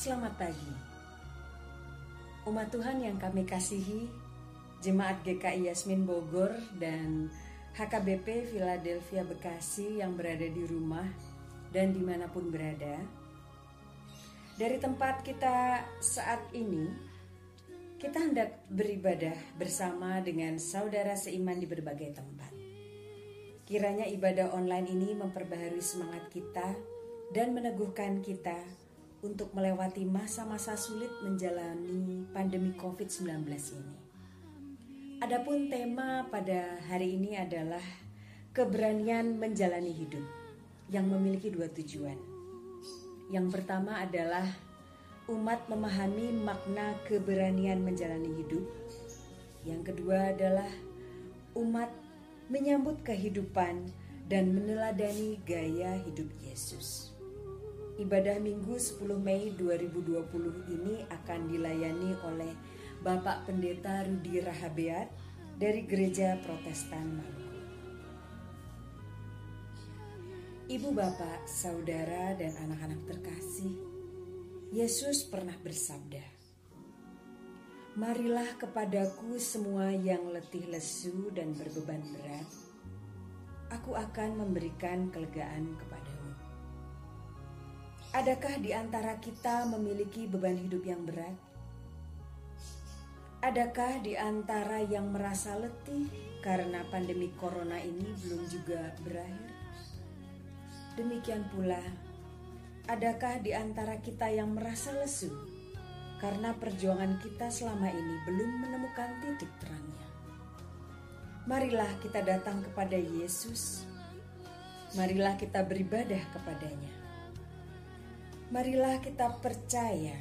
Selamat pagi. Umat Tuhan yang kami kasihi, Jemaat GKI Yasmin Bogor dan HKBP Philadelphia Bekasi yang berada di rumah dan di mana pun berada. Dari tempat kita saat ini, kita hendak beribadah bersama dengan saudara seiman di berbagai tempat. Kiranya ibadah online ini memperbaharui semangat kita dan meneguhkan kita untuk melewati masa-masa sulit menjalani pandemi COVID-19 ini. Adapun tema pada hari ini adalah keberanian menjalani hidup yang memiliki dua tujuan. Yang pertama adalah umat memahami makna keberanian menjalani hidup. Yang kedua adalah umat menyambut kehidupan dan meneladani gaya hidup Yesus. Ibadah Minggu 10 Mei 2020 ini akan dilayani oleh Bapak Pendeta Rudi Rahabeat dari Gereja Protestan Maluku. Ibu bapak, saudara, dan anak-anak terkasih, Yesus pernah bersabda, Marilah kepadaku semua yang letih lesu dan berbeban berat, aku akan memberikan kelegaan kepadamu. Adakah di antara kita memiliki beban hidup yang berat? Adakah di antara yang merasa letih karena pandemi corona ini belum juga berakhir? Demikian pula, adakah di antara kita yang merasa lesu karena perjuangan kita selama ini belum menemukan titik terangnya? Marilah kita datang kepada Yesus. Marilah kita beribadah kepadanya. Marilah kita percaya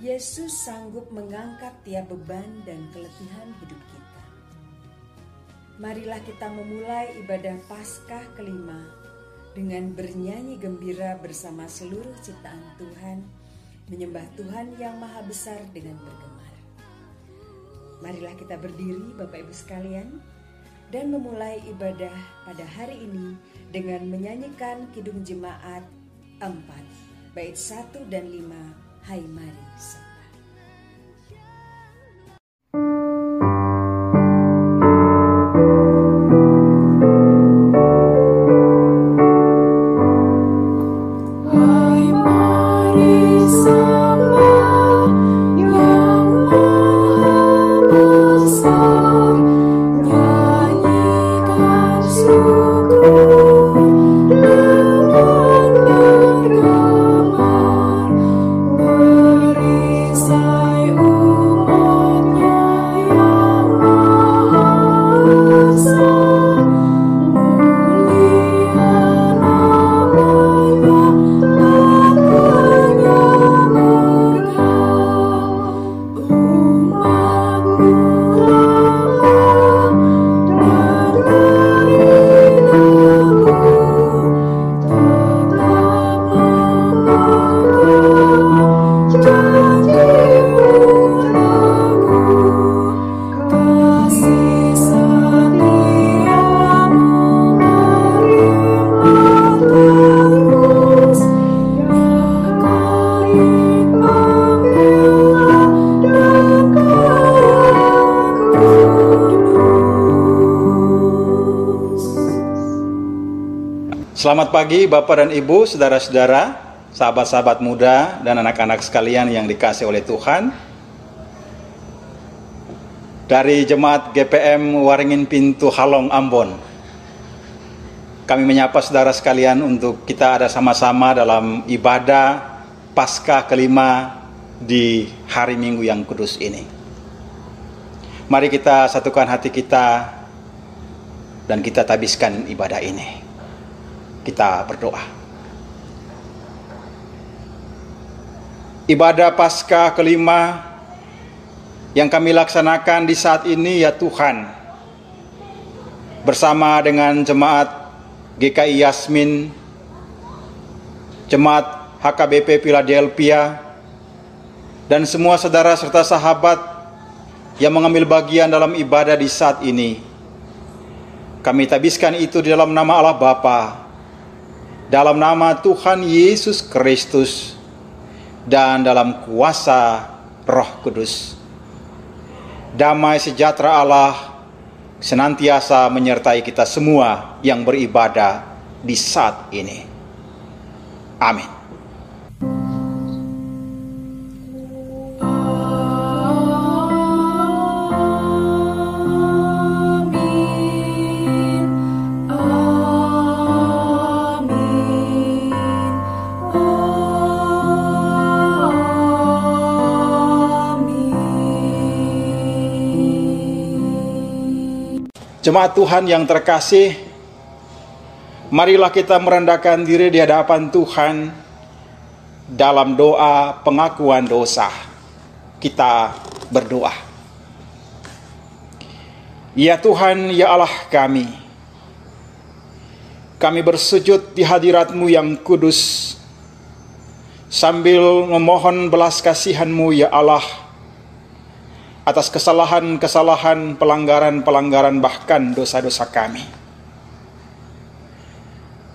Yesus sanggup mengangkat tiap beban dan keletihan hidup kita. Marilah kita memulai ibadah Paskah kelima dengan bernyanyi gembira bersama seluruh ciptaan Tuhan, menyembah Tuhan yang Maha Besar dengan bergemar. Marilah kita berdiri, Bapak Ibu sekalian, dan memulai ibadah pada hari ini dengan menyanyikan Kidung Jemaat 4, bait 1 dan 5 Hai mari sembah. Selamat pagi Bapak dan Ibu, saudara-saudara, sahabat-sahabat muda dan anak-anak sekalian yang dikasih oleh Tuhan. Dari Jemaat GPM Waringin Pintu Halong Ambon. Kami menyapa saudara sekalian untuk kita ada sama-sama dalam ibadah Paskah kelima di hari Minggu yang kudus ini. Mari kita satukan hati kita dan kita tabiskan ibadah ini kita berdoa. Ibadah Paskah kelima yang kami laksanakan di saat ini ya Tuhan bersama dengan jemaat GKI Yasmin, jemaat HKBP Philadelphia dan semua saudara serta sahabat yang mengambil bagian dalam ibadah di saat ini. Kami tabiskan itu di dalam nama Allah Bapa, dalam nama Tuhan Yesus Kristus, dan dalam kuasa Roh Kudus. Damai sejahtera Allah senantiasa menyertai kita semua yang beribadah di saat ini. Amin. Jemaat Tuhan yang terkasih, marilah kita merendahkan diri di hadapan Tuhan dalam doa pengakuan dosa. Kita berdoa. Ya Tuhan, ya Allah kami, kami bersujud di hadirat-Mu yang kudus, sambil memohon belas kasihan-Mu ya Allah, atas kesalahan-kesalahan, pelanggaran-pelanggaran, bahkan dosa-dosa kami.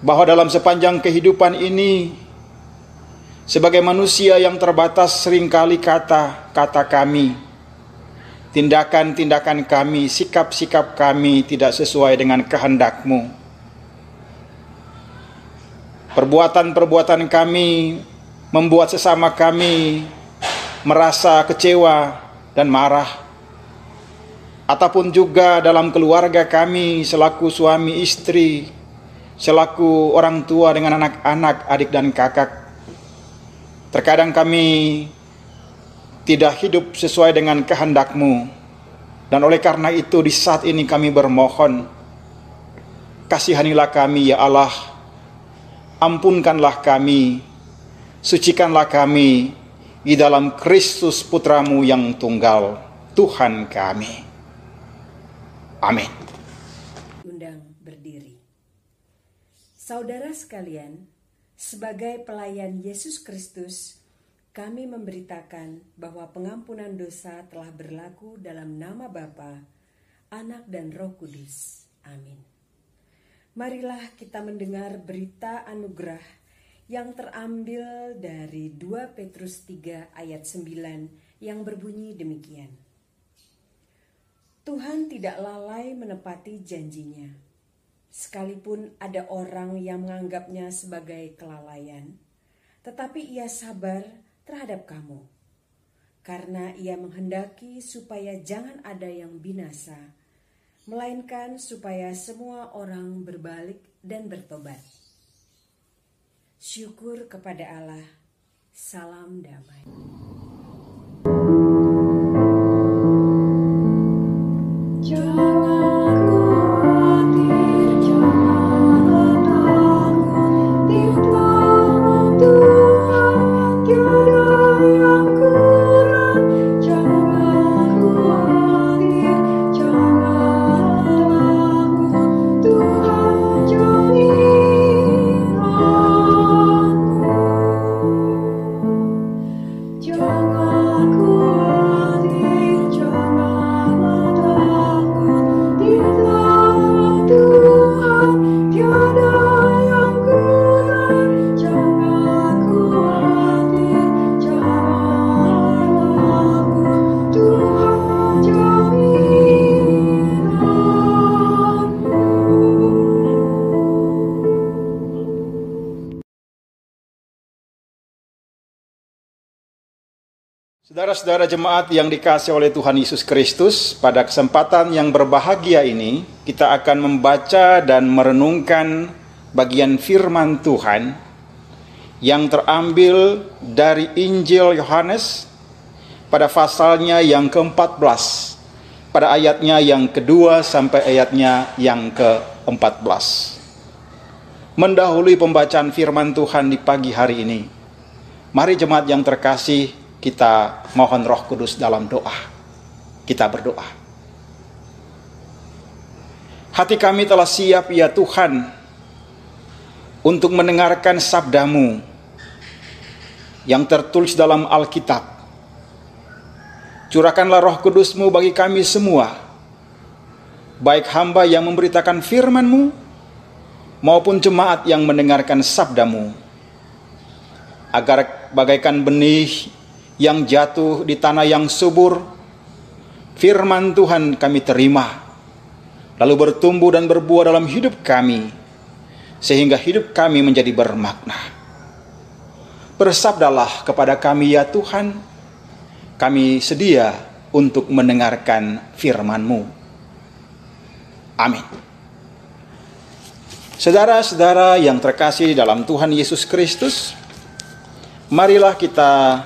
Bahwa dalam sepanjang kehidupan ini, sebagai manusia yang terbatas sering kali kata-kata kami, tindakan-tindakan kami, sikap-sikap kami tidak sesuai dengan kehendak-Mu. Perbuatan-perbuatan kami membuat sesama kami merasa kecewa dan marah. Ataupun juga dalam keluarga kami selaku suami istri, selaku orang tua dengan anak-anak, adik dan kakak. Terkadang kami tidak hidup sesuai dengan kehendak-Mu. Dan oleh karena itu di saat ini kami bermohon, kasihanilah kami ya Allah, ampunkanlah kami, sucikanlah kami di dalam Kristus Putramu yang tunggal, Tuhan kami. Amin. undang berdiri. Saudara sekalian, sebagai pelayan Yesus Kristus, kami memberitakan bahwa pengampunan dosa telah berlaku dalam nama Bapa, Anak dan Roh Kudus. Amin. Marilah kita mendengar berita anugerah yang terambil dari 2 Petrus 3 ayat 9 yang berbunyi demikian. Tuhan tidak lalai menepati janjinya. Sekalipun ada orang yang menganggapnya sebagai kelalaian, tetapi ia sabar terhadap kamu. Karena ia menghendaki supaya jangan ada yang binasa, melainkan supaya semua orang berbalik dan bertobat. Syukur kepada Allah. Salam damai. Saudara-saudara jemaat yang dikasih oleh Tuhan Yesus Kristus, pada kesempatan yang berbahagia ini, kita akan membaca dan merenungkan bagian firman Tuhan yang terambil dari Injil Yohanes pada pasalnya yang ke-14, pada ayatnya yang kedua sampai ayatnya yang ke-14. Mendahului pembacaan firman Tuhan di pagi hari ini, mari jemaat yang terkasih, kita mohon Roh Kudus dalam doa. Kita berdoa. Hati kami telah siap ya Tuhan untuk mendengarkan sabdamu yang tertulis dalam Alkitab. Curahkanlah roh kudusmu bagi kami semua, baik hamba yang memberitakan firmanmu maupun jemaat yang mendengarkan sabdamu agar bagaikan benih yang jatuh di tanah yang subur, firman Tuhan kami terima, lalu bertumbuh dan berbuah dalam hidup kami, sehingga hidup kami menjadi bermakna. Bersabdalah kepada kami ya Tuhan, kami sedia untuk mendengarkan firman-Mu. Amin. Saudara-saudara yang terkasih dalam Tuhan Yesus Kristus, marilah kita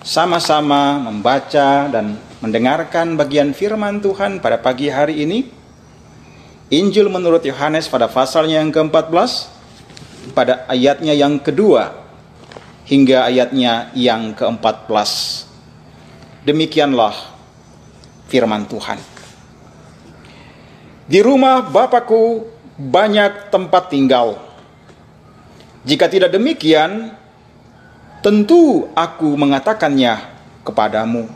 sama-sama membaca dan mendengarkan bagian firman Tuhan pada pagi hari ini. Injil menurut Yohanes pada pasalnya yang ke-14, pada ayatnya yang kedua, hingga ayatnya yang ke-14. Demikianlah firman Tuhan. Di rumah Bapakku banyak tempat tinggal. Jika tidak demikian, tentu aku mengatakannya kepadamu.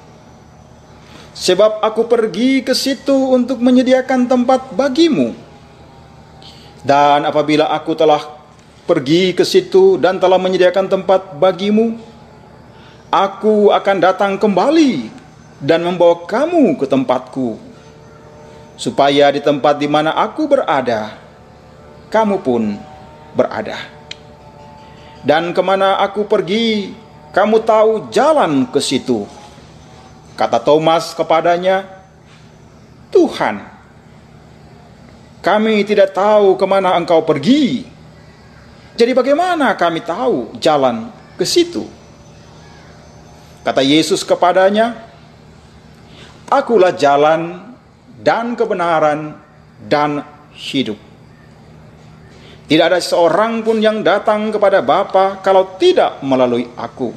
Sebab aku pergi ke situ untuk menyediakan tempat bagimu. Dan apabila aku telah pergi ke situ dan telah menyediakan tempat bagimu, aku akan datang kembali dan membawa kamu ke tempatku, supaya di tempat di mana aku berada, kamu pun berada. Dan ke mana aku pergi, kamu tahu jalan ke situ. Kata Thomas kepadanya, Tuhan, kami tidak tahu ke mana engkau pergi. Jadi bagaimana kami tahu jalan ke situ? Kata Yesus kepadanya, Akulah jalan dan kebenaran dan hidup. Tidak ada seorang pun yang datang kepada Bapa kalau tidak melalui aku.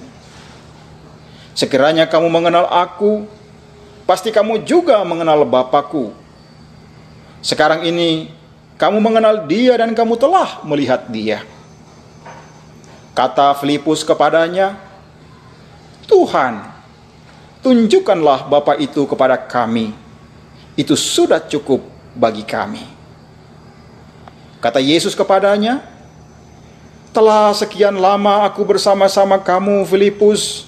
Sekiranya kamu mengenal aku, pasti kamu juga mengenal Bapakku. Sekarang ini kamu mengenal dia dan kamu telah melihat dia. Kata Filipus kepadanya, Tuhan, tunjukkanlah Bapa itu kepada kami. Itu sudah cukup bagi kami. Kata Yesus kepadanya, "Telah sekian lama aku bersama-sama kamu, Filipus,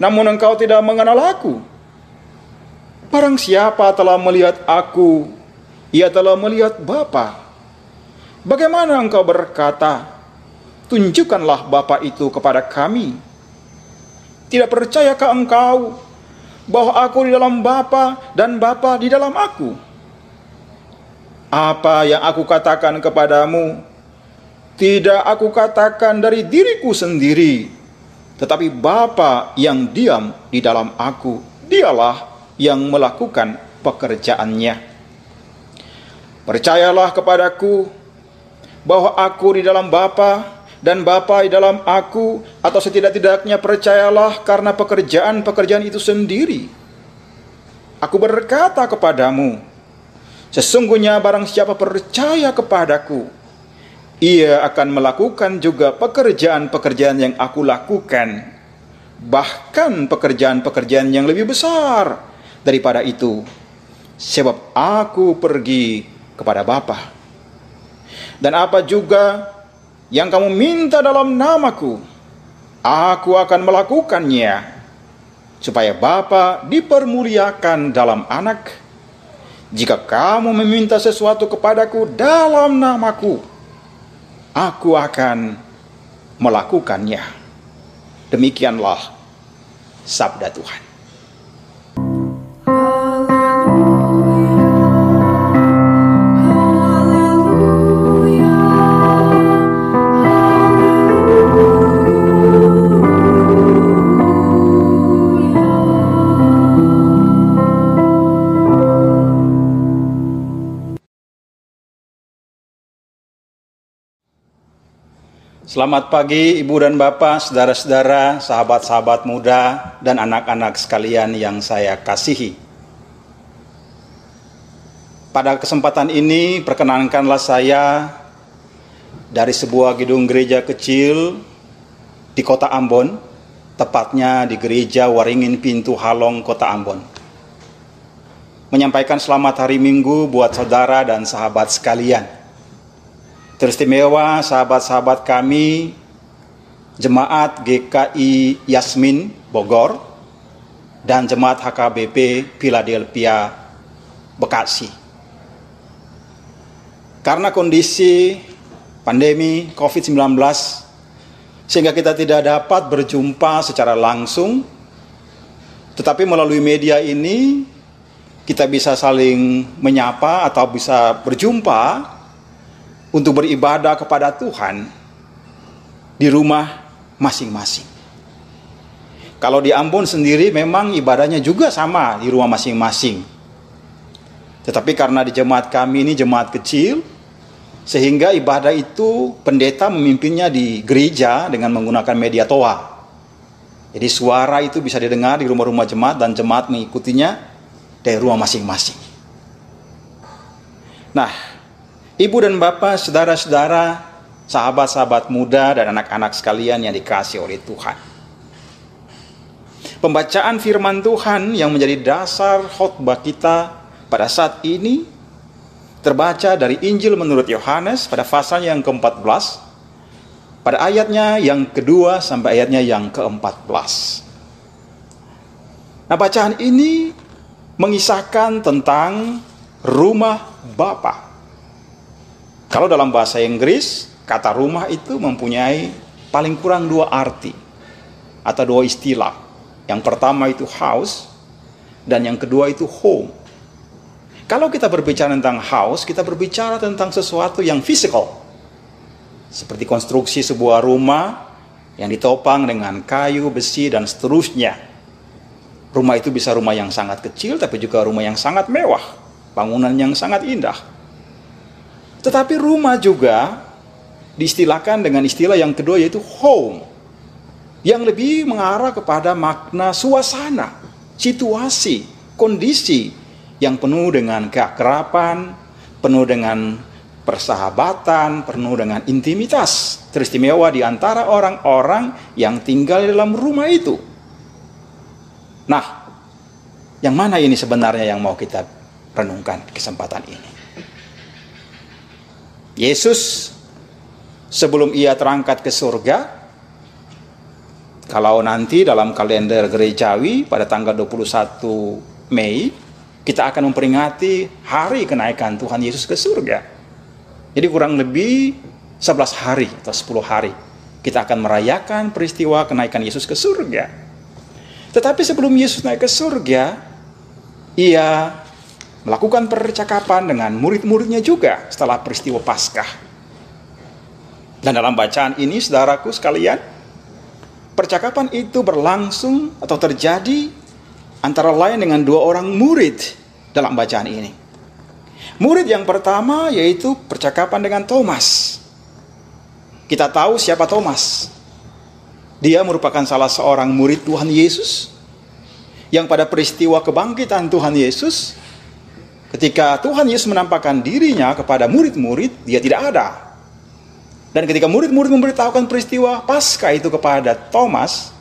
namun engkau tidak mengenal aku. Barang siapa telah melihat aku, ia telah melihat Bapa. Bagaimana engkau berkata, tunjukkanlah Bapa itu kepada kami? Tidak percayakah engkau bahwa aku di dalam Bapa dan Bapa di dalam aku?" Apa yang aku katakan kepadamu, tidak aku katakan dari diriku sendiri, tetapi Bapa yang diam di dalam aku, dialah yang melakukan pekerjaannya. Percayalah kepadaku bahwa aku di dalam Bapa dan Bapa di dalam aku, atau setidak-tidaknya percayalah karena pekerjaan-pekerjaan itu sendiri. Aku berkata kepadamu, Sesungguhnya barang siapa percaya kepadaku, ia akan melakukan juga pekerjaan-pekerjaan yang aku lakukan, bahkan pekerjaan-pekerjaan yang lebih besar daripada itu, sebab aku pergi kepada Bapa. Dan apa juga yang kamu minta dalam namaku, aku akan melakukannya, supaya Bapa dipermuliakan dalam anak jika kamu meminta sesuatu kepadaku dalam namaku, aku akan melakukannya. Demikianlah sabda Tuhan. Selamat pagi Ibu dan Bapak, saudara-saudara, sahabat-sahabat muda, dan anak-anak sekalian yang saya kasihi. Pada kesempatan ini, perkenankanlah saya dari sebuah gedung gereja kecil di kota Ambon, tepatnya di gereja Waringin Pintu Halong, kota Ambon. Menyampaikan selamat hari Minggu buat saudara dan sahabat sekalian. Teristimewa sahabat-sahabat kami Jemaat GKI Yasmin Bogor, dan Jemaat HKBP Philadelphia Bekasi. Karena kondisi pandemi COVID-19, sehingga kita tidak dapat berjumpa secara langsung, tetapi melalui media ini kita bisa saling menyapa atau bisa berjumpa untuk beribadah kepada Tuhan di rumah masing-masing. Kalau di Ambon sendiri memang ibadahnya juga sama di rumah masing-masing. Tetapi karena di jemaat kami ini jemaat kecil, sehingga ibadah itu pendeta memimpinnya di gereja dengan menggunakan media toa. Jadi suara itu bisa didengar di rumah-rumah jemaat dan jemaat mengikutinya dari rumah masing-masing. Nah, ibu dan bapak, saudara-saudara, sahabat-sahabat muda dan anak-anak sekalian yang dikasih oleh Tuhan. Pembacaan firman Tuhan yang menjadi dasar khotbah kita pada saat ini terbaca dari Injil menurut Yohanes pada pasalnya yang ke-14 pada ayatnya yang kedua sampai ayatnya yang ke-14. Nah, bacaan ini mengisahkan tentang rumah Bapa. Kalau dalam bahasa Inggris, kata rumah itu mempunyai paling kurang dua arti atau dua istilah. Yang pertama itu house dan yang kedua itu home. Kalau kita berbicara tentang house, kita berbicara tentang sesuatu yang physical. Seperti konstruksi sebuah rumah yang ditopang dengan kayu, besi, dan seterusnya. Rumah itu bisa rumah yang sangat kecil, tapi juga rumah yang sangat mewah. Bangunan yang sangat indah. Tetapi rumah juga diistilahkan dengan istilah yang kedua yaitu home. Yang lebih mengarah kepada makna suasana, situasi, kondisi, yang penuh dengan keakraban, penuh dengan persahabatan, penuh dengan intimitas teristimewa di antara orang-orang yang tinggal di dalam rumah itu. Nah, yang mana ini sebenarnya yang mau kita renungkan kesempatan ini? Yesus sebelum ia terangkat ke surga, kalau nanti dalam kalender gerejawi pada tanggal 21 Mei kita akan memperingati hari kenaikan Tuhan Yesus ke surga. Jadi kurang lebih 11 hari atau 10 hari kita akan merayakan peristiwa kenaikan Yesus ke surga. Tetapi sebelum Yesus naik ke surga, ia melakukan percakapan dengan murid-muridnya juga setelah peristiwa Paskah. Dan dalam bacaan ini, saudaraku sekalian, percakapan itu berlangsung atau terjadi antara lain dengan dua orang murid dalam bacaan ini. Murid yang pertama yaitu percakapan dengan Thomas. Kita tahu siapa Thomas. Dia merupakan salah seorang murid Tuhan Yesus yang pada peristiwa kebangkitan Tuhan Yesus ketika Tuhan Yesus menampakkan dirinya kepada murid-murid, dia tidak ada. Dan ketika murid-murid memberitahukan peristiwa Paskah itu kepada Thomas,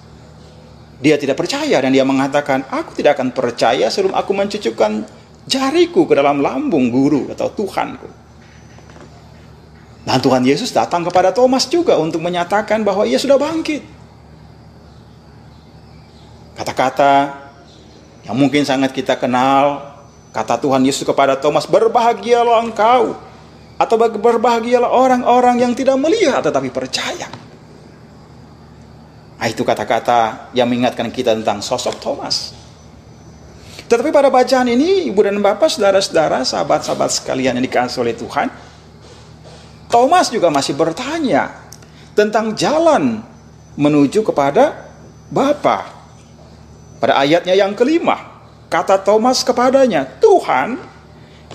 dia tidak percaya dan dia mengatakan, "Aku tidak akan percaya sebelum aku mencucukkan jariku ke dalam lambung guru atau Tuhanku." Dan Tuhan Yesus datang kepada Thomas juga untuk menyatakan bahwa ia sudah bangkit. Kata-kata yang mungkin sangat kita kenal, kata Tuhan Yesus kepada Thomas, "Berbahagialah engkau." Atau berbahagialah orang-orang yang tidak melihat tetapi percaya. Nah, itu kata-kata yang mengingatkan kita tentang sosok Thomas. Tetapi pada bacaan ini, ibu dan bapak, saudara-saudara, sahabat-sahabat sekalian yang dikasih oleh Tuhan, Thomas juga masih bertanya tentang jalan menuju kepada Bapa. Pada ayatnya yang kelima, kata Thomas kepadanya, Tuhan,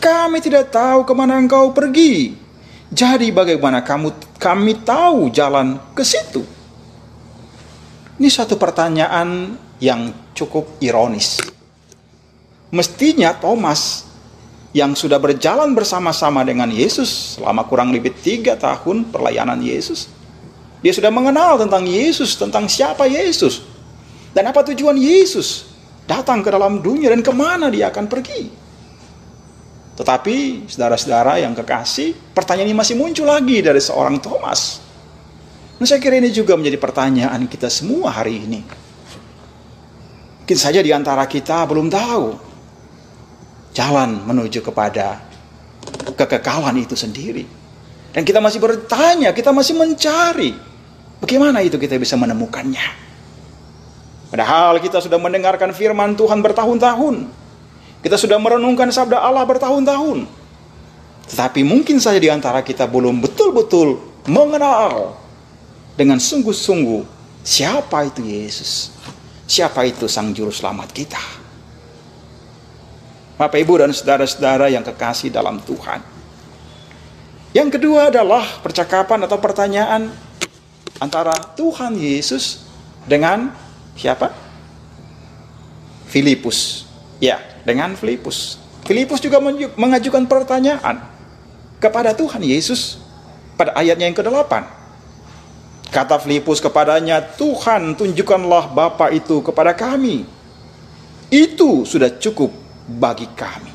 kami tidak tahu ke mana engkau pergi. Jadi bagaimana kamu kami tahu jalan ke situ? Ini suatu pertanyaan yang cukup ironis. Mestinya Thomas yang sudah berjalan bersama-sama dengan Yesus selama kurang lebih tiga tahun pelayanan Yesus. Dia sudah mengenal tentang Yesus, tentang siapa Yesus. Dan apa tujuan Yesus datang ke dalam dunia dan ke mana dia akan pergi. Tetapi saudara-saudara yang kekasih, pertanyaan ini masih muncul lagi dari seorang Thomas. Dan saya kira ini juga menjadi pertanyaan kita semua hari ini. Mungkin saja di antara kita belum tahu jalan menuju kepada kekekalan itu sendiri. Dan kita masih bertanya, kita masih mencari bagaimana itu kita bisa menemukannya. Padahal kita sudah mendengarkan firman Tuhan bertahun-tahun. Kita sudah merenungkan sabda Allah bertahun-tahun. Tetapi mungkin saja di antara kita belum betul-betul mengenal dengan sungguh-sungguh siapa itu Yesus. Siapa itu Sang Juru Selamat kita. Bapak Ibu dan saudara-saudara yang kekasih dalam Tuhan. Yang kedua adalah percakapan atau pertanyaan antara Tuhan Yesus dengan Siapa? Filipus. Ya, dengan Filipus. Filipus juga mengajukan pertanyaan kepada Tuhan Yesus pada ayatnya yang ke-8. Kata Filipus kepadanya, Tuhan tunjukkanlah Bapa itu kepada kami. Itu sudah cukup bagi kami.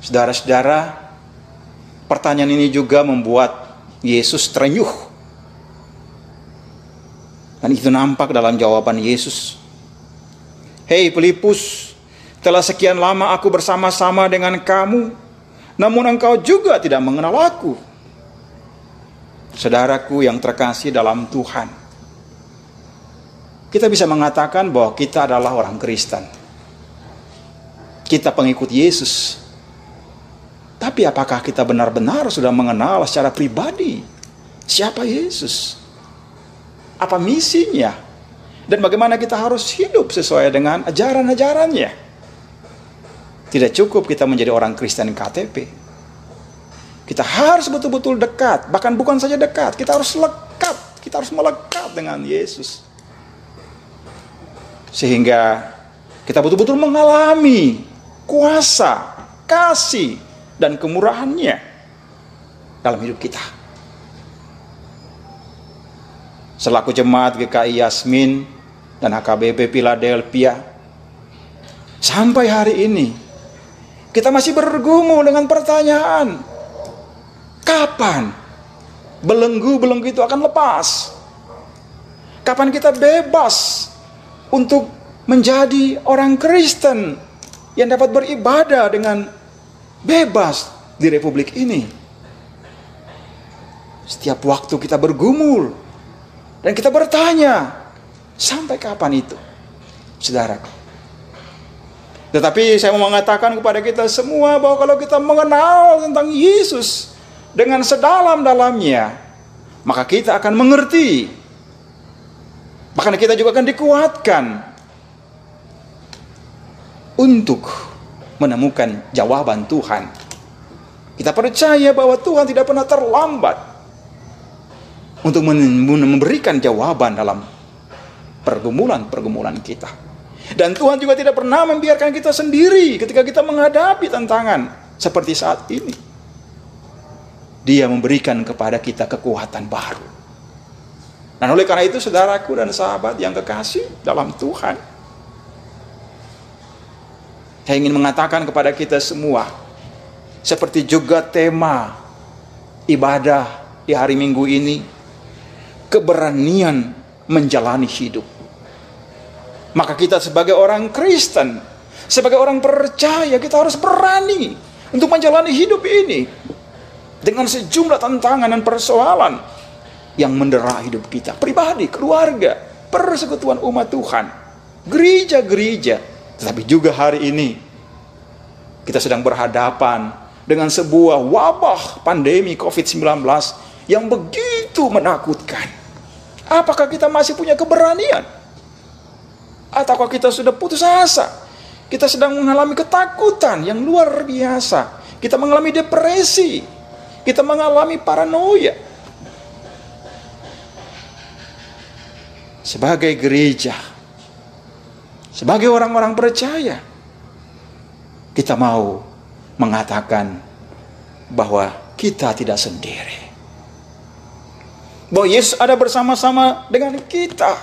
Saudara-saudara, pertanyaan ini juga membuat Yesus terenyuh dan itu nampak dalam jawaban Yesus. Hei Filipus, telah sekian lama aku bersama-sama dengan kamu, namun engkau juga tidak mengenal aku. Saudaraku yang terkasih dalam Tuhan, kita bisa mengatakan bahwa kita adalah orang Kristen. Kita pengikut Yesus. Tapi apakah kita benar-benar sudah mengenal secara pribadi siapa Yesus? Apa misinya, dan bagaimana kita harus hidup sesuai dengan ajaran-ajarannya. Tidak cukup kita menjadi orang Kristen KTP. Kita harus betul-betul dekat, bahkan bukan saja dekat, kita harus lekat, kita harus melekat dengan Yesus. Sehingga kita betul-betul mengalami kuasa, kasih, dan kemurahannya dalam hidup kita. Selaku jemaat GKI Yasmin dan HKBP Philadelphia. Sampai hari ini, kita masih bergumul dengan pertanyaan, kapan belenggu-belenggu itu akan lepas? Kapan kita bebas untuk menjadi orang Kristen yang dapat beribadah dengan bebas di republik ini? Setiap waktu kita bergumul dan kita bertanya, sampai kapan itu? Saudara. Tetapi saya mau mengatakan kepada kita semua bahwa kalau kita mengenal tentang Yesus dengan sedalam-dalamnya, maka kita akan mengerti. Bahkan kita juga akan dikuatkan untuk menemukan jawaban Tuhan. Kita percaya bahwa Tuhan tidak pernah terlambat untuk memberikan jawaban dalam pergumulan-pergumulan kita. Dan Tuhan juga tidak pernah membiarkan kita sendiri ketika kita menghadapi tantangan seperti saat ini. Dia memberikan kepada kita kekuatan baru. Dan oleh karena itu saudaraku dan sahabat yang kekasih dalam Tuhan. Saya ingin mengatakan kepada kita semua. Seperti juga tema ibadah di hari minggu ini keberanian menjalani hidup. Maka kita sebagai orang Kristen, sebagai orang percaya, kita harus berani untuk menjalani hidup ini dengan sejumlah tantangan dan persoalan yang mendera hidup kita, pribadi, keluarga, persekutuan umat Tuhan, gereja-gereja, tetapi juga hari ini kita sedang berhadapan dengan sebuah wabah pandemi COVID-19 yang begitu menakutkan. Apakah kita masih punya keberanian? Ataukah kita sudah putus asa? Kita sedang mengalami ketakutan yang luar biasa. Kita mengalami depresi. Kita mengalami paranoia. Sebagai gereja, sebagai orang-orang percaya, kita mau mengatakan bahwa kita tidak sendiri bahwa Yesus ada bersama-sama dengan kita.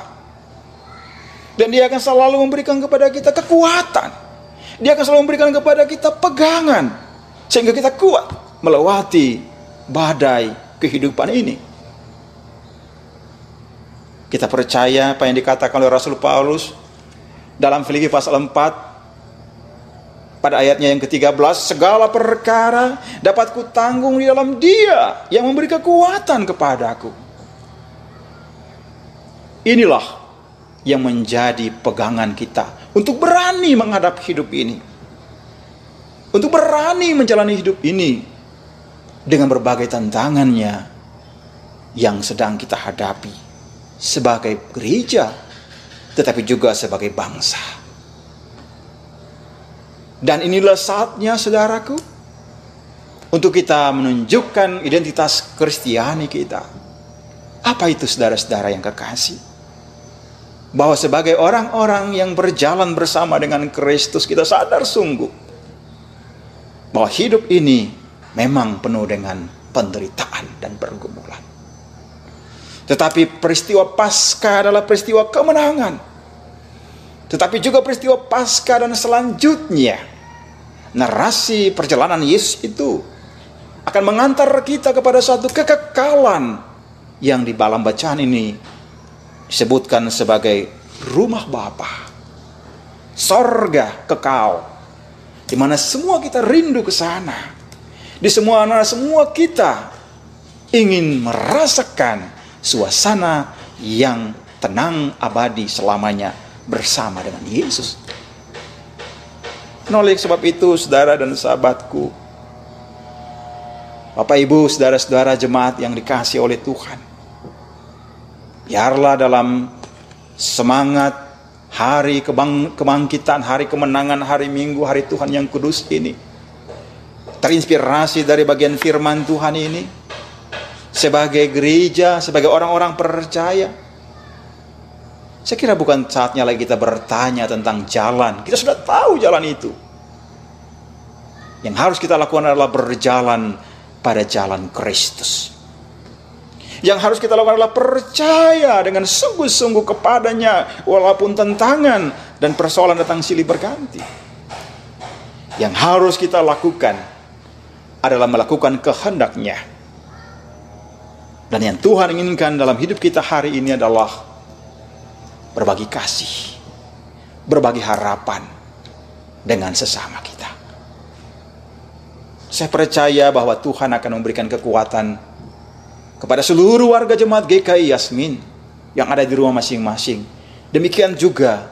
Dan dia akan selalu memberikan kepada kita kekuatan. Dia akan selalu memberikan kepada kita pegangan. Sehingga kita kuat melewati badai kehidupan ini. Kita percaya apa yang dikatakan oleh Rasul Paulus dalam Filipi pasal 4 pada ayatnya yang ke-13 segala perkara dapat kutanggung di dalam Dia yang memberi kekuatan kepadaku. Inilah yang menjadi pegangan kita untuk berani menghadap hidup ini. Untuk berani menjalani hidup ini dengan berbagai tantangannya yang sedang kita hadapi sebagai gereja, tetapi juga sebagai bangsa. Dan inilah saatnya, saudaraku, untuk kita menunjukkan identitas Kristiani kita. Apa itu saudara-saudara yang kekasih? Bahwa sebagai orang-orang yang berjalan bersama dengan Kristus, kita sadar sungguh bahwa hidup ini memang penuh dengan penderitaan dan pergumulan. Tetapi peristiwa pasca adalah peristiwa kemenangan. Tetapi juga peristiwa pasca dan selanjutnya. Narasi perjalanan Yesus itu akan mengantar kita kepada suatu kekekalan yang di dalam bacaan ini disebutkan sebagai rumah Bapa. Sorga kekal. Di mana semua kita rindu ke sana. Di semua semua kita ingin merasakan suasana yang tenang abadi selamanya bersama dengan Yesus. Nah, sebab itu, saudara dan sahabatku, Bapak Ibu, saudara-saudara jemaat yang dikasih oleh Tuhan, biarlah dalam semangat hari kebang kebangkitan, hari kemenangan, hari Minggu, hari Tuhan yang kudus ini, terinspirasi dari bagian firman Tuhan ini, sebagai gereja, sebagai orang-orang percaya. Saya kira bukan saatnya lagi kita bertanya tentang jalan. Kita sudah tahu jalan itu. Yang harus kita lakukan adalah berjalan pada jalan Kristus. Yang harus kita lakukan adalah percaya dengan sungguh-sungguh kepadanya walaupun tantangan dan persoalan datang silih berganti. Yang harus kita lakukan adalah melakukan kehendaknya dan yang Tuhan inginkan dalam hidup kita hari ini adalah berbagi kasih, berbagi harapan dengan sesama kita. Saya percaya bahwa Tuhan akan memberikan kekuatan kepada seluruh warga jemaat GKI Yasmin yang ada di rumah masing-masing. Demikian juga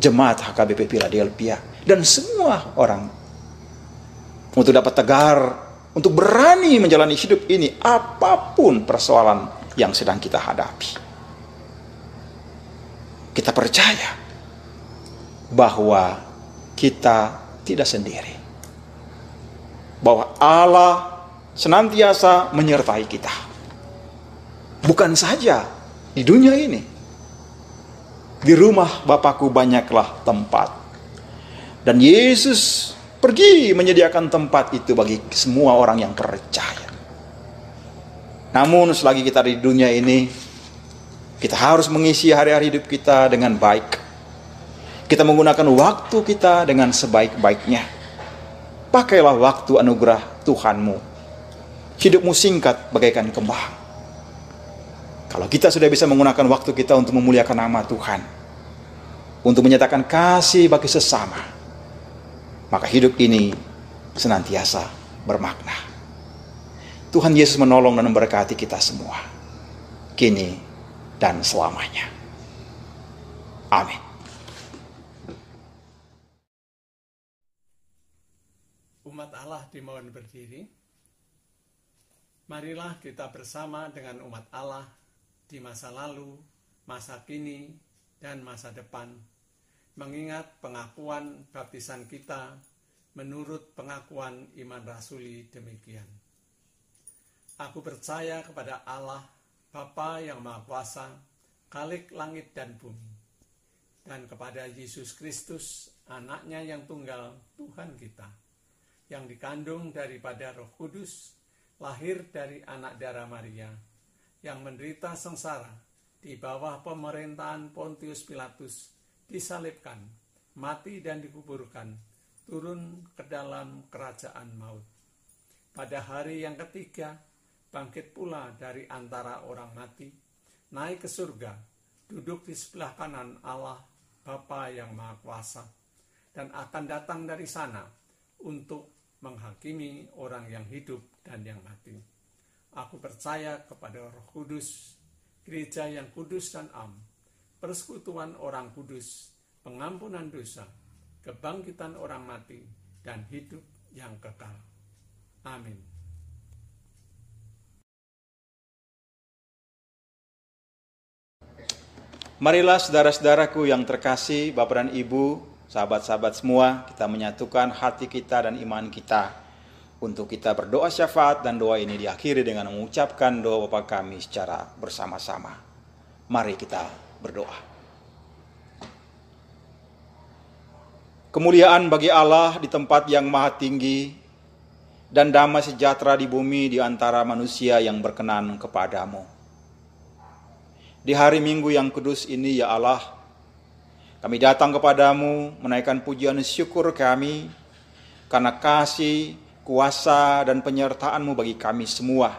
jemaat HKBP Philadelphia dan semua orang untuk dapat tegar untuk berani menjalani hidup ini apa pun persoalan yang sedang kita hadapi. Kita percaya bahwa kita tidak sendiri. Bahwa Allah senantiasa menyertai kita. Bukan saja di dunia ini. Di rumah Bapakku banyaklah tempat. Dan Yesus pergi menyediakan tempat itu bagi semua orang yang percaya. Namun selagi kita di dunia ini, kita harus mengisi hari-hari hidup kita dengan baik. Kita menggunakan waktu kita dengan sebaik-baiknya. Pakailah waktu anugerah Tuhanmu. Hidupmu singkat bagaikan kembang. Kalau kita sudah bisa menggunakan waktu kita untuk memuliakan nama Tuhan, untuk menyatakan kasih bagi sesama, maka hidup ini senantiasa bermakna. Tuhan Yesus menolong dan memberkati kita semua, kini dan selamanya. Amin. Umat Allah dimohon berdiri. Marilah kita bersama dengan umat Allah di masa lalu, masa kini, dan masa depan mengingat pengakuan baptisan kita menurut pengakuan iman rasuli demikian. Aku percaya kepada Allah, Bapa yang Maha Kuasa, Kalik langit dan bumi, dan kepada Yesus Kristus, anaknya yang tunggal, Tuhan kita, yang dikandung daripada roh kudus, lahir dari anak darah Maria, yang menderita sengsara di bawah pemerintahan Pontius Pilatus, disalibkan, mati dan dikuburkan, turun ke dalam kerajaan maut. Pada hari yang ketiga, bangkit pula dari antara orang mati, naik ke surga, duduk di sebelah kanan Allah Bapa yang Maha Kuasa dan akan datang dari sana untuk menghakimi orang yang hidup dan yang mati. Aku percaya kepada Roh Kudus, gereja yang kudus dan am, persekutuan orang kudus, pengampunan dosa, kebangkitan orang mati, dan hidup yang kekal. Amin. Marilah saudara-saudaraku yang terkasih, Bapak dan Ibu, sahabat-sahabat semua, kita menyatukan hati kita dan iman kita untuk kita berdoa syafaat dan doa ini diakhiri dengan mengucapkan doa Bapa kami secara bersama-sama. Mari kita berdoa. Kemuliaan bagi Allah di tempat yang maha tinggi dan damai sejahtera di bumi di antara manusia yang berkenan kepadamu. Di hari Minggu yang kudus ini ya Allah, kami datang kepadamu menaikkan pujian syukur kami karena kasih, kuasa, dan penyertaanmu bagi kami semua.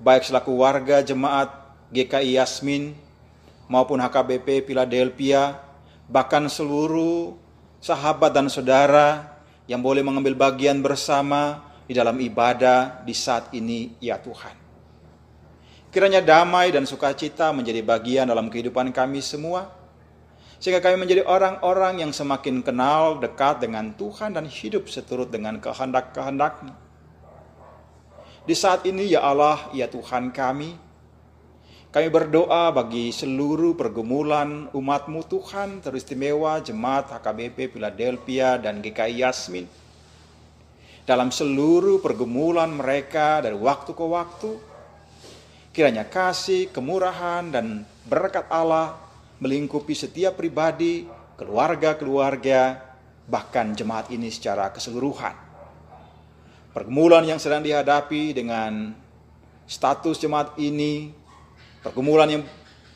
Baik selaku warga jemaat GKI Yasmin maupun HKBP Philadelphia, bahkan seluruh sahabat dan saudara yang boleh mengambil bagian bersama di dalam ibadah di saat ini ya Tuhan. Kiranya damai dan sukacita menjadi bagian dalam kehidupan kami semua, sehingga kami menjadi orang-orang yang semakin kenal dekat dengan Tuhan dan hidup seturut dengan kehendak-kehendakmu. Di saat ini ya Allah, ya Tuhan kami, kami berdoa bagi seluruh pergumulan umatmu Tuhan, teristimewa Jemaat HKBP Philadelphia dan GKI Yasmin. Dalam seluruh pergumulan mereka dari waktu ke waktu, Kiranya kasih, kemurahan, dan berkat Allah melingkupi setiap pribadi, keluarga-keluarga, bahkan jemaat ini secara keseluruhan. Pergumulan yang sedang dihadapi dengan status jemaat ini, pergumulan yang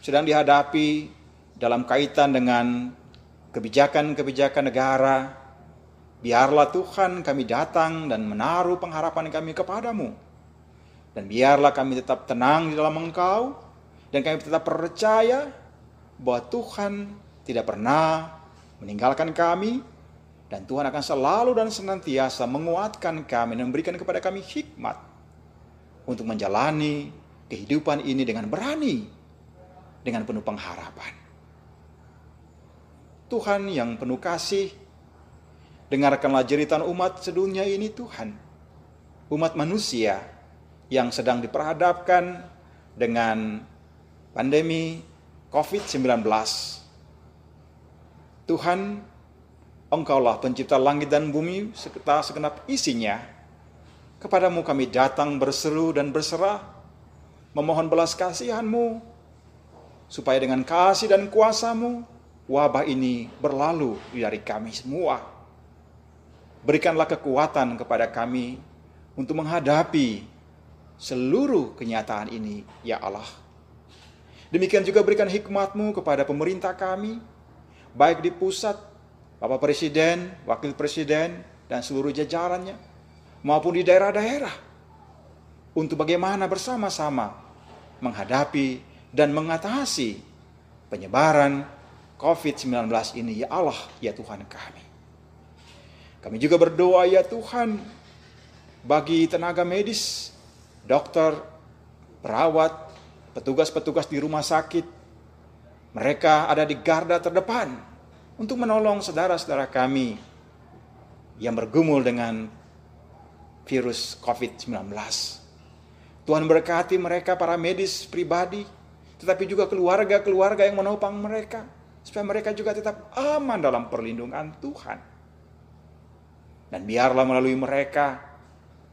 sedang dihadapi dalam kaitan dengan kebijakan-kebijakan negara, biarlah Tuhan kami datang dan menaruh pengharapan kami kepadamu dan biarlah kami tetap tenang di dalam Engkau dan kami tetap percaya bahwa Tuhan tidak pernah meninggalkan kami dan Tuhan akan selalu dan senantiasa menguatkan kami dan memberikan kepada kami hikmat untuk menjalani kehidupan ini dengan berani dengan penuh pengharapan. Tuhan yang penuh kasih, dengarkanlah jeritan umat sedunia ini Tuhan. Umat manusia yang sedang diperhadapkan dengan pandemi COVID-19. Tuhan, Engkaulah pencipta langit dan bumi serta segenap isinya. Kepadamu kami datang berseru dan berserah, memohon belas kasihanmu, supaya dengan kasih dan kuasamu, wabah ini berlalu dari kami semua. Berikanlah kekuatan kepada kami untuk menghadapi seluruh kenyataan ini, ya Allah. Demikian juga berikan hikmatmu kepada pemerintah kami, baik di pusat, Bapak Presiden, Wakil Presiden, dan seluruh jajarannya, maupun di daerah-daerah, untuk bagaimana bersama-sama menghadapi dan mengatasi penyebaran COVID-19 ini, ya Allah, ya Tuhan kami. Kami juga berdoa, ya Tuhan, bagi tenaga medis dokter, perawat, petugas-petugas di rumah sakit, mereka ada di garda terdepan untuk menolong saudara-saudara kami yang bergumul dengan virus COVID-19. Tuhan berkati mereka para medis pribadi, tetapi juga keluarga-keluarga yang menopang mereka, supaya mereka juga tetap aman dalam perlindungan Tuhan. Dan biarlah melalui mereka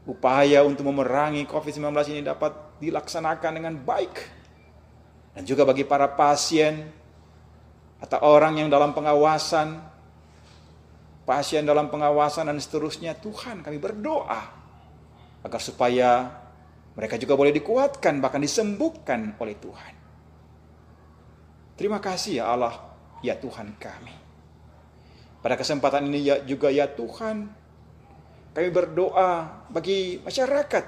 upaya untuk memerangi COVID-19 ini dapat dilaksanakan dengan baik. Dan juga bagi para pasien atau orang yang dalam pengawasan, pasien dalam pengawasan dan seterusnya, Tuhan kami berdoa agar supaya mereka juga boleh dikuatkan bahkan disembuhkan oleh Tuhan. Terima kasih ya Allah, ya Tuhan kami. Pada kesempatan ini ya juga ya Tuhan, kami berdoa bagi masyarakat,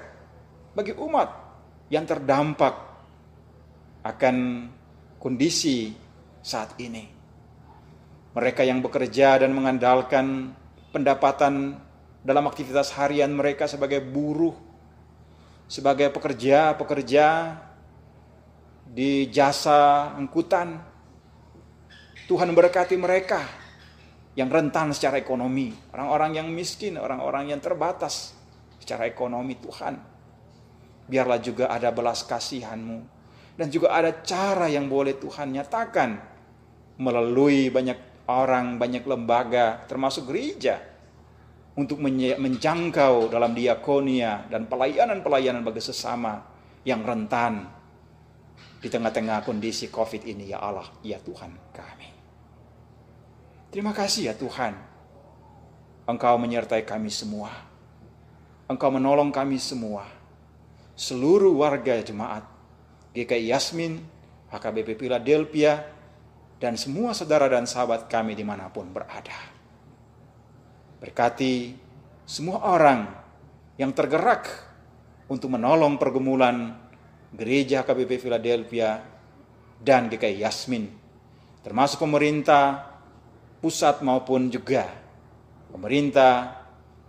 bagi umat yang terdampak akan kondisi saat ini. Mereka yang bekerja dan mengandalkan pendapatan dalam aktivitas harian mereka sebagai buruh, sebagai pekerja-pekerja di jasa angkutan. Tuhan berkati mereka yang rentan secara ekonomi, orang-orang yang miskin, orang-orang yang terbatas secara ekonomi Tuhan. Biarlah juga ada belas kasihanmu dan juga ada cara yang boleh Tuhan nyatakan melalui banyak orang, banyak lembaga, termasuk gereja untuk menjangkau dalam diakonia dan pelayanan-pelayanan bagi sesama yang rentan di tengah-tengah kondisi COVID ini ya Allah, ya Tuhan kami. Terima kasih ya Tuhan. Engkau menyertai kami semua. Engkau menolong kami semua. Seluruh warga jemaat GKI Yasmin, HKBP Philadelphia, dan semua saudara dan sahabat kami di mana pun berada. Berkati semua orang yang tergerak untuk menolong pergumulan gereja HKBP Philadelphia dan GKI Yasmin, termasuk pemerintah, pusat maupun juga pemerintah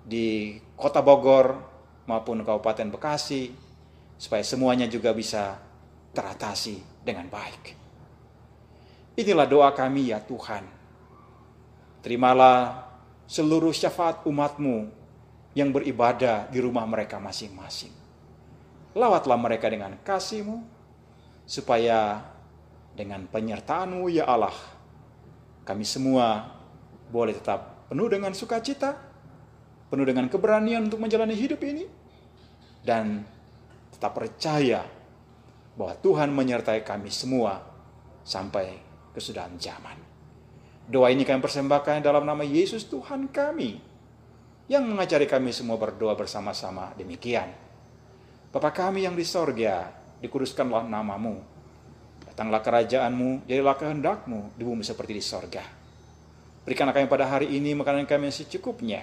di Kota Bogor maupun Kabupaten Bekasi supaya semuanya juga bisa teratasi dengan baik. Inilah doa kami ya Tuhan. Terimalah seluruh syafaat umatmu yang beribadah di rumah mereka masing-masing. Lawatlah mereka dengan kasihmu, supaya dengan penyertaanmu ya Allah, kami semua boleh tetap penuh dengan sukacita, penuh dengan keberanian untuk menjalani hidup ini, dan tetap percaya bahwa Tuhan menyertai kami semua sampai kesudahan zaman. Doa ini kami persembahkan dalam nama Yesus Tuhan kami yang mengajari kami semua berdoa bersama-sama demikian. Bapa kami yang di sorga, dikuduskanlah namamu. Datanglah kerajaanmu, jadilah kehendakmu di bumi seperti di sorga. Berikanlah kami pada hari ini makanan kami yang secukupnya.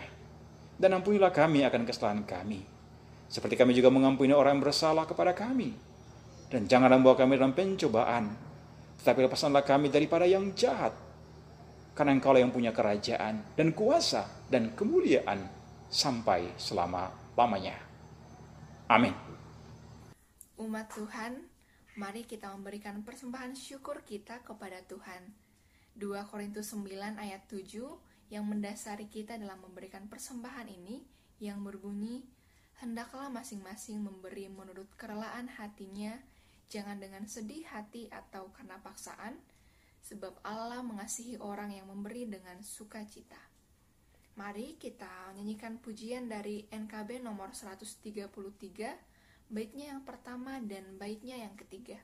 Dan ampunilah kami akan kesalahan kami. Seperti kami juga mengampuni orang yang bersalah kepada kami. Dan janganlah membawa kami dalam pencobaan. Tetapi lepaskanlah kami daripada yang jahat. Karena engkau yang punya kerajaan dan kuasa dan kemuliaan sampai selama-lamanya. Amin. Umat Tuhan, mari kita memberikan persembahan syukur kita kepada Tuhan. 2 Korintus 9 ayat 7 yang mendasari kita dalam memberikan persembahan ini yang berbunyi, Hendaklah masing-masing memberi menurut kerelaan hatinya, jangan dengan sedih hati atau karena paksaan, sebab Allah mengasihi orang yang memberi dengan sukacita. Mari kita nyanyikan pujian dari NKB nomor 133 baitnya yang pertama dan baitnya yang ketiga.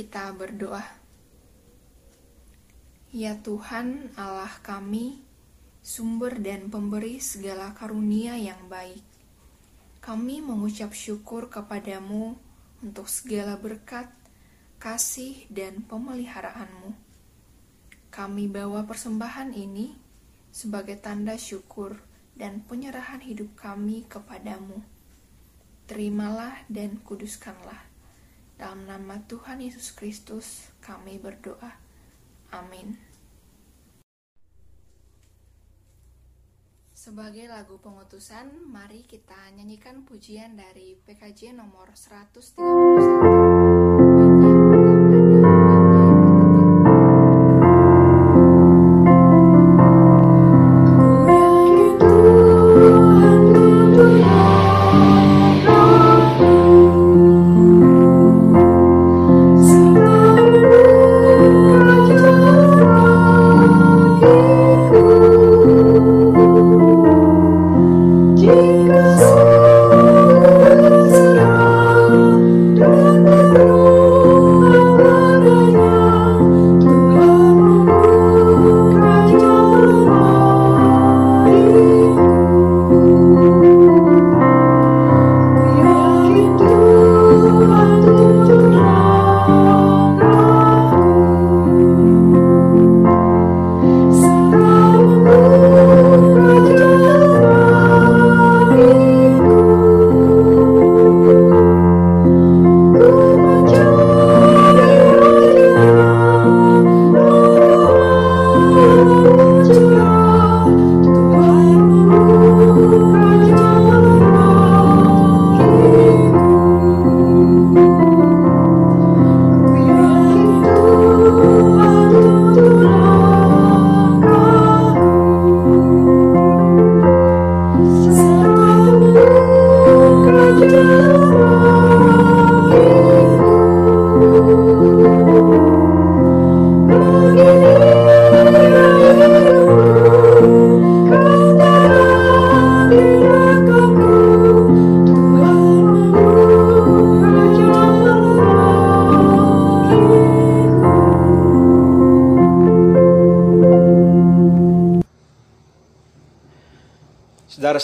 Kita berdoa. Ya Tuhan Allah kami, sumber dan pemberi segala karunia yang baik. Kami mengucap syukur kepadamu untuk segala berkat, kasih, dan pemeliharaanmu. Kami bawa persembahan ini sebagai tanda syukur dan penyerahan hidup kami kepadamu. Terimalah dan kuduskanlah. Dalam nama Tuhan Yesus Kristus kami berdoa. Amin. Sebagai lagu pengutusan, mari kita nyanyikan pujian dari PKJ nomor 131.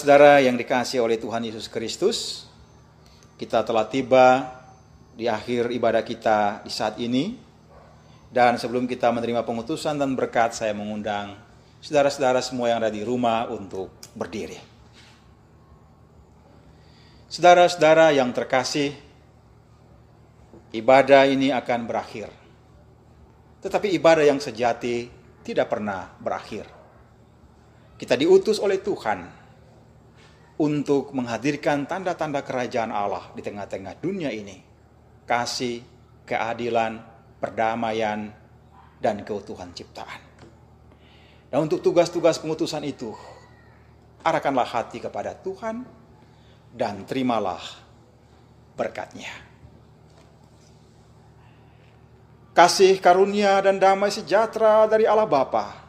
Saudara-saudara yang dikasihi oleh Tuhan Yesus Kristus, kita telah tiba di akhir ibadah kita di saat ini. Dan sebelum kita menerima pengutusan dan berkat, saya mengundang saudara-saudara semua yang ada di rumah untuk berdiri. Saudara-saudara yang terkasih, ibadah ini akan berakhir. Tetapi ibadah yang sejati tidak pernah berakhir. Kita diutus oleh Tuhan untuk menghadirkan tanda-tanda kerajaan Allah di tengah-tengah dunia ini. Kasih, keadilan, perdamaian, dan keutuhan ciptaan. Dan untuk tugas-tugas pengutusan itu, arahkanlah hati kepada Tuhan dan terimalah berkatnya. Kasih karunia dan damai sejahtera dari Allah Bapa,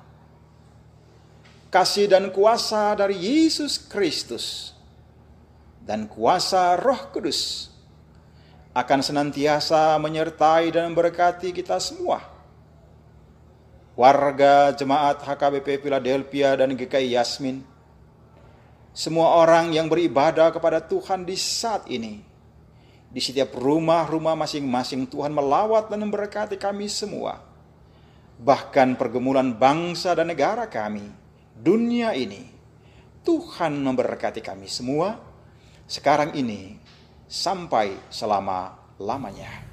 kasih dan kuasa dari Yesus Kristus, dan kuasa Roh Kudus akan senantiasa menyertai dan memberkati kita semua. Warga jemaat HKBP Philadelphia dan GKI Yasmin, semua orang yang beribadah kepada Tuhan di saat ini, di setiap rumah-rumah masing-masing Tuhan melawat dan memberkati kami semua. Bahkan pergumulan bangsa dan negara kami, dunia ini, Tuhan memberkati kami semua sekarang ini sampai selama-lamanya.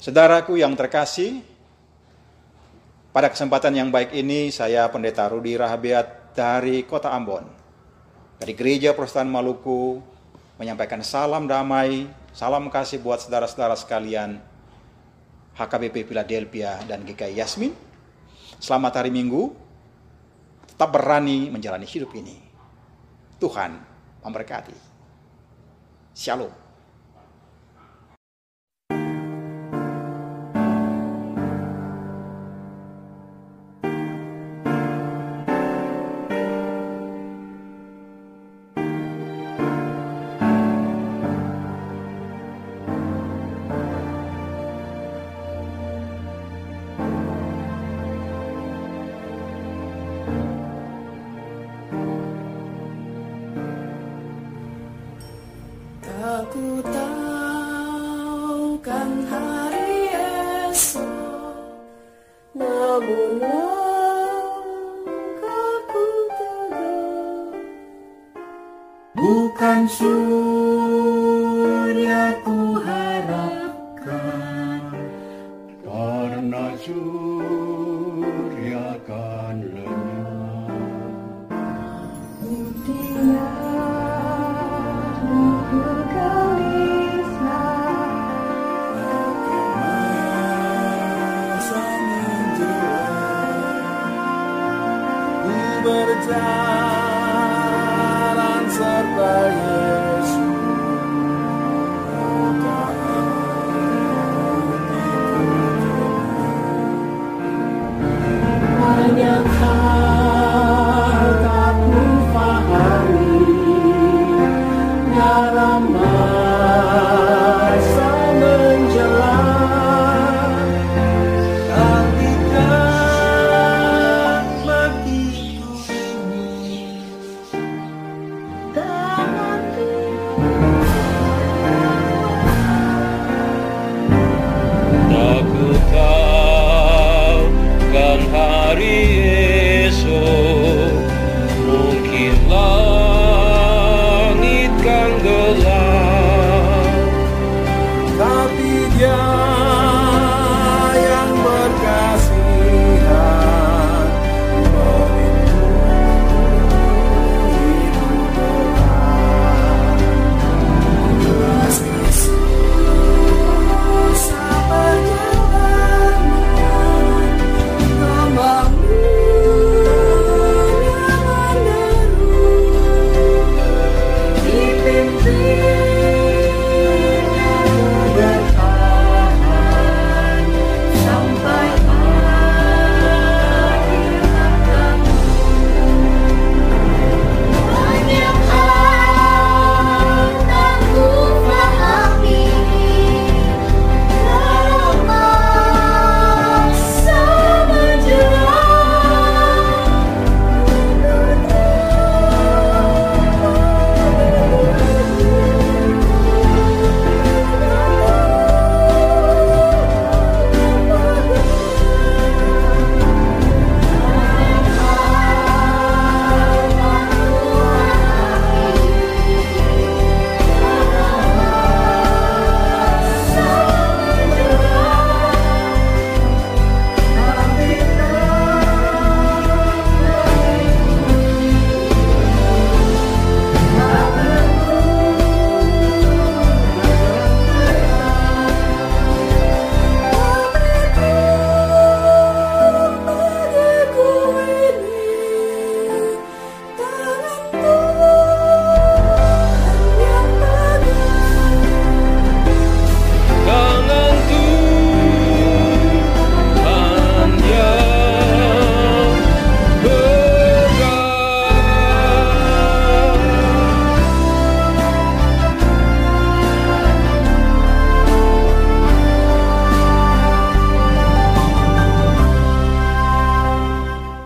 Saudaraku yang terkasih, pada kesempatan yang baik ini saya Pendeta Rudi Rahabiat dari Kota Ambon, dari Gereja Protestan Maluku, menyampaikan salam damai, salam kasih buat saudara-saudara sekalian HKBP Philadelphia dan GKI Yasmin. Selamat hari Minggu, tetap berani menjalani hidup ini. Tuhan memberkati. Shalom. Bukan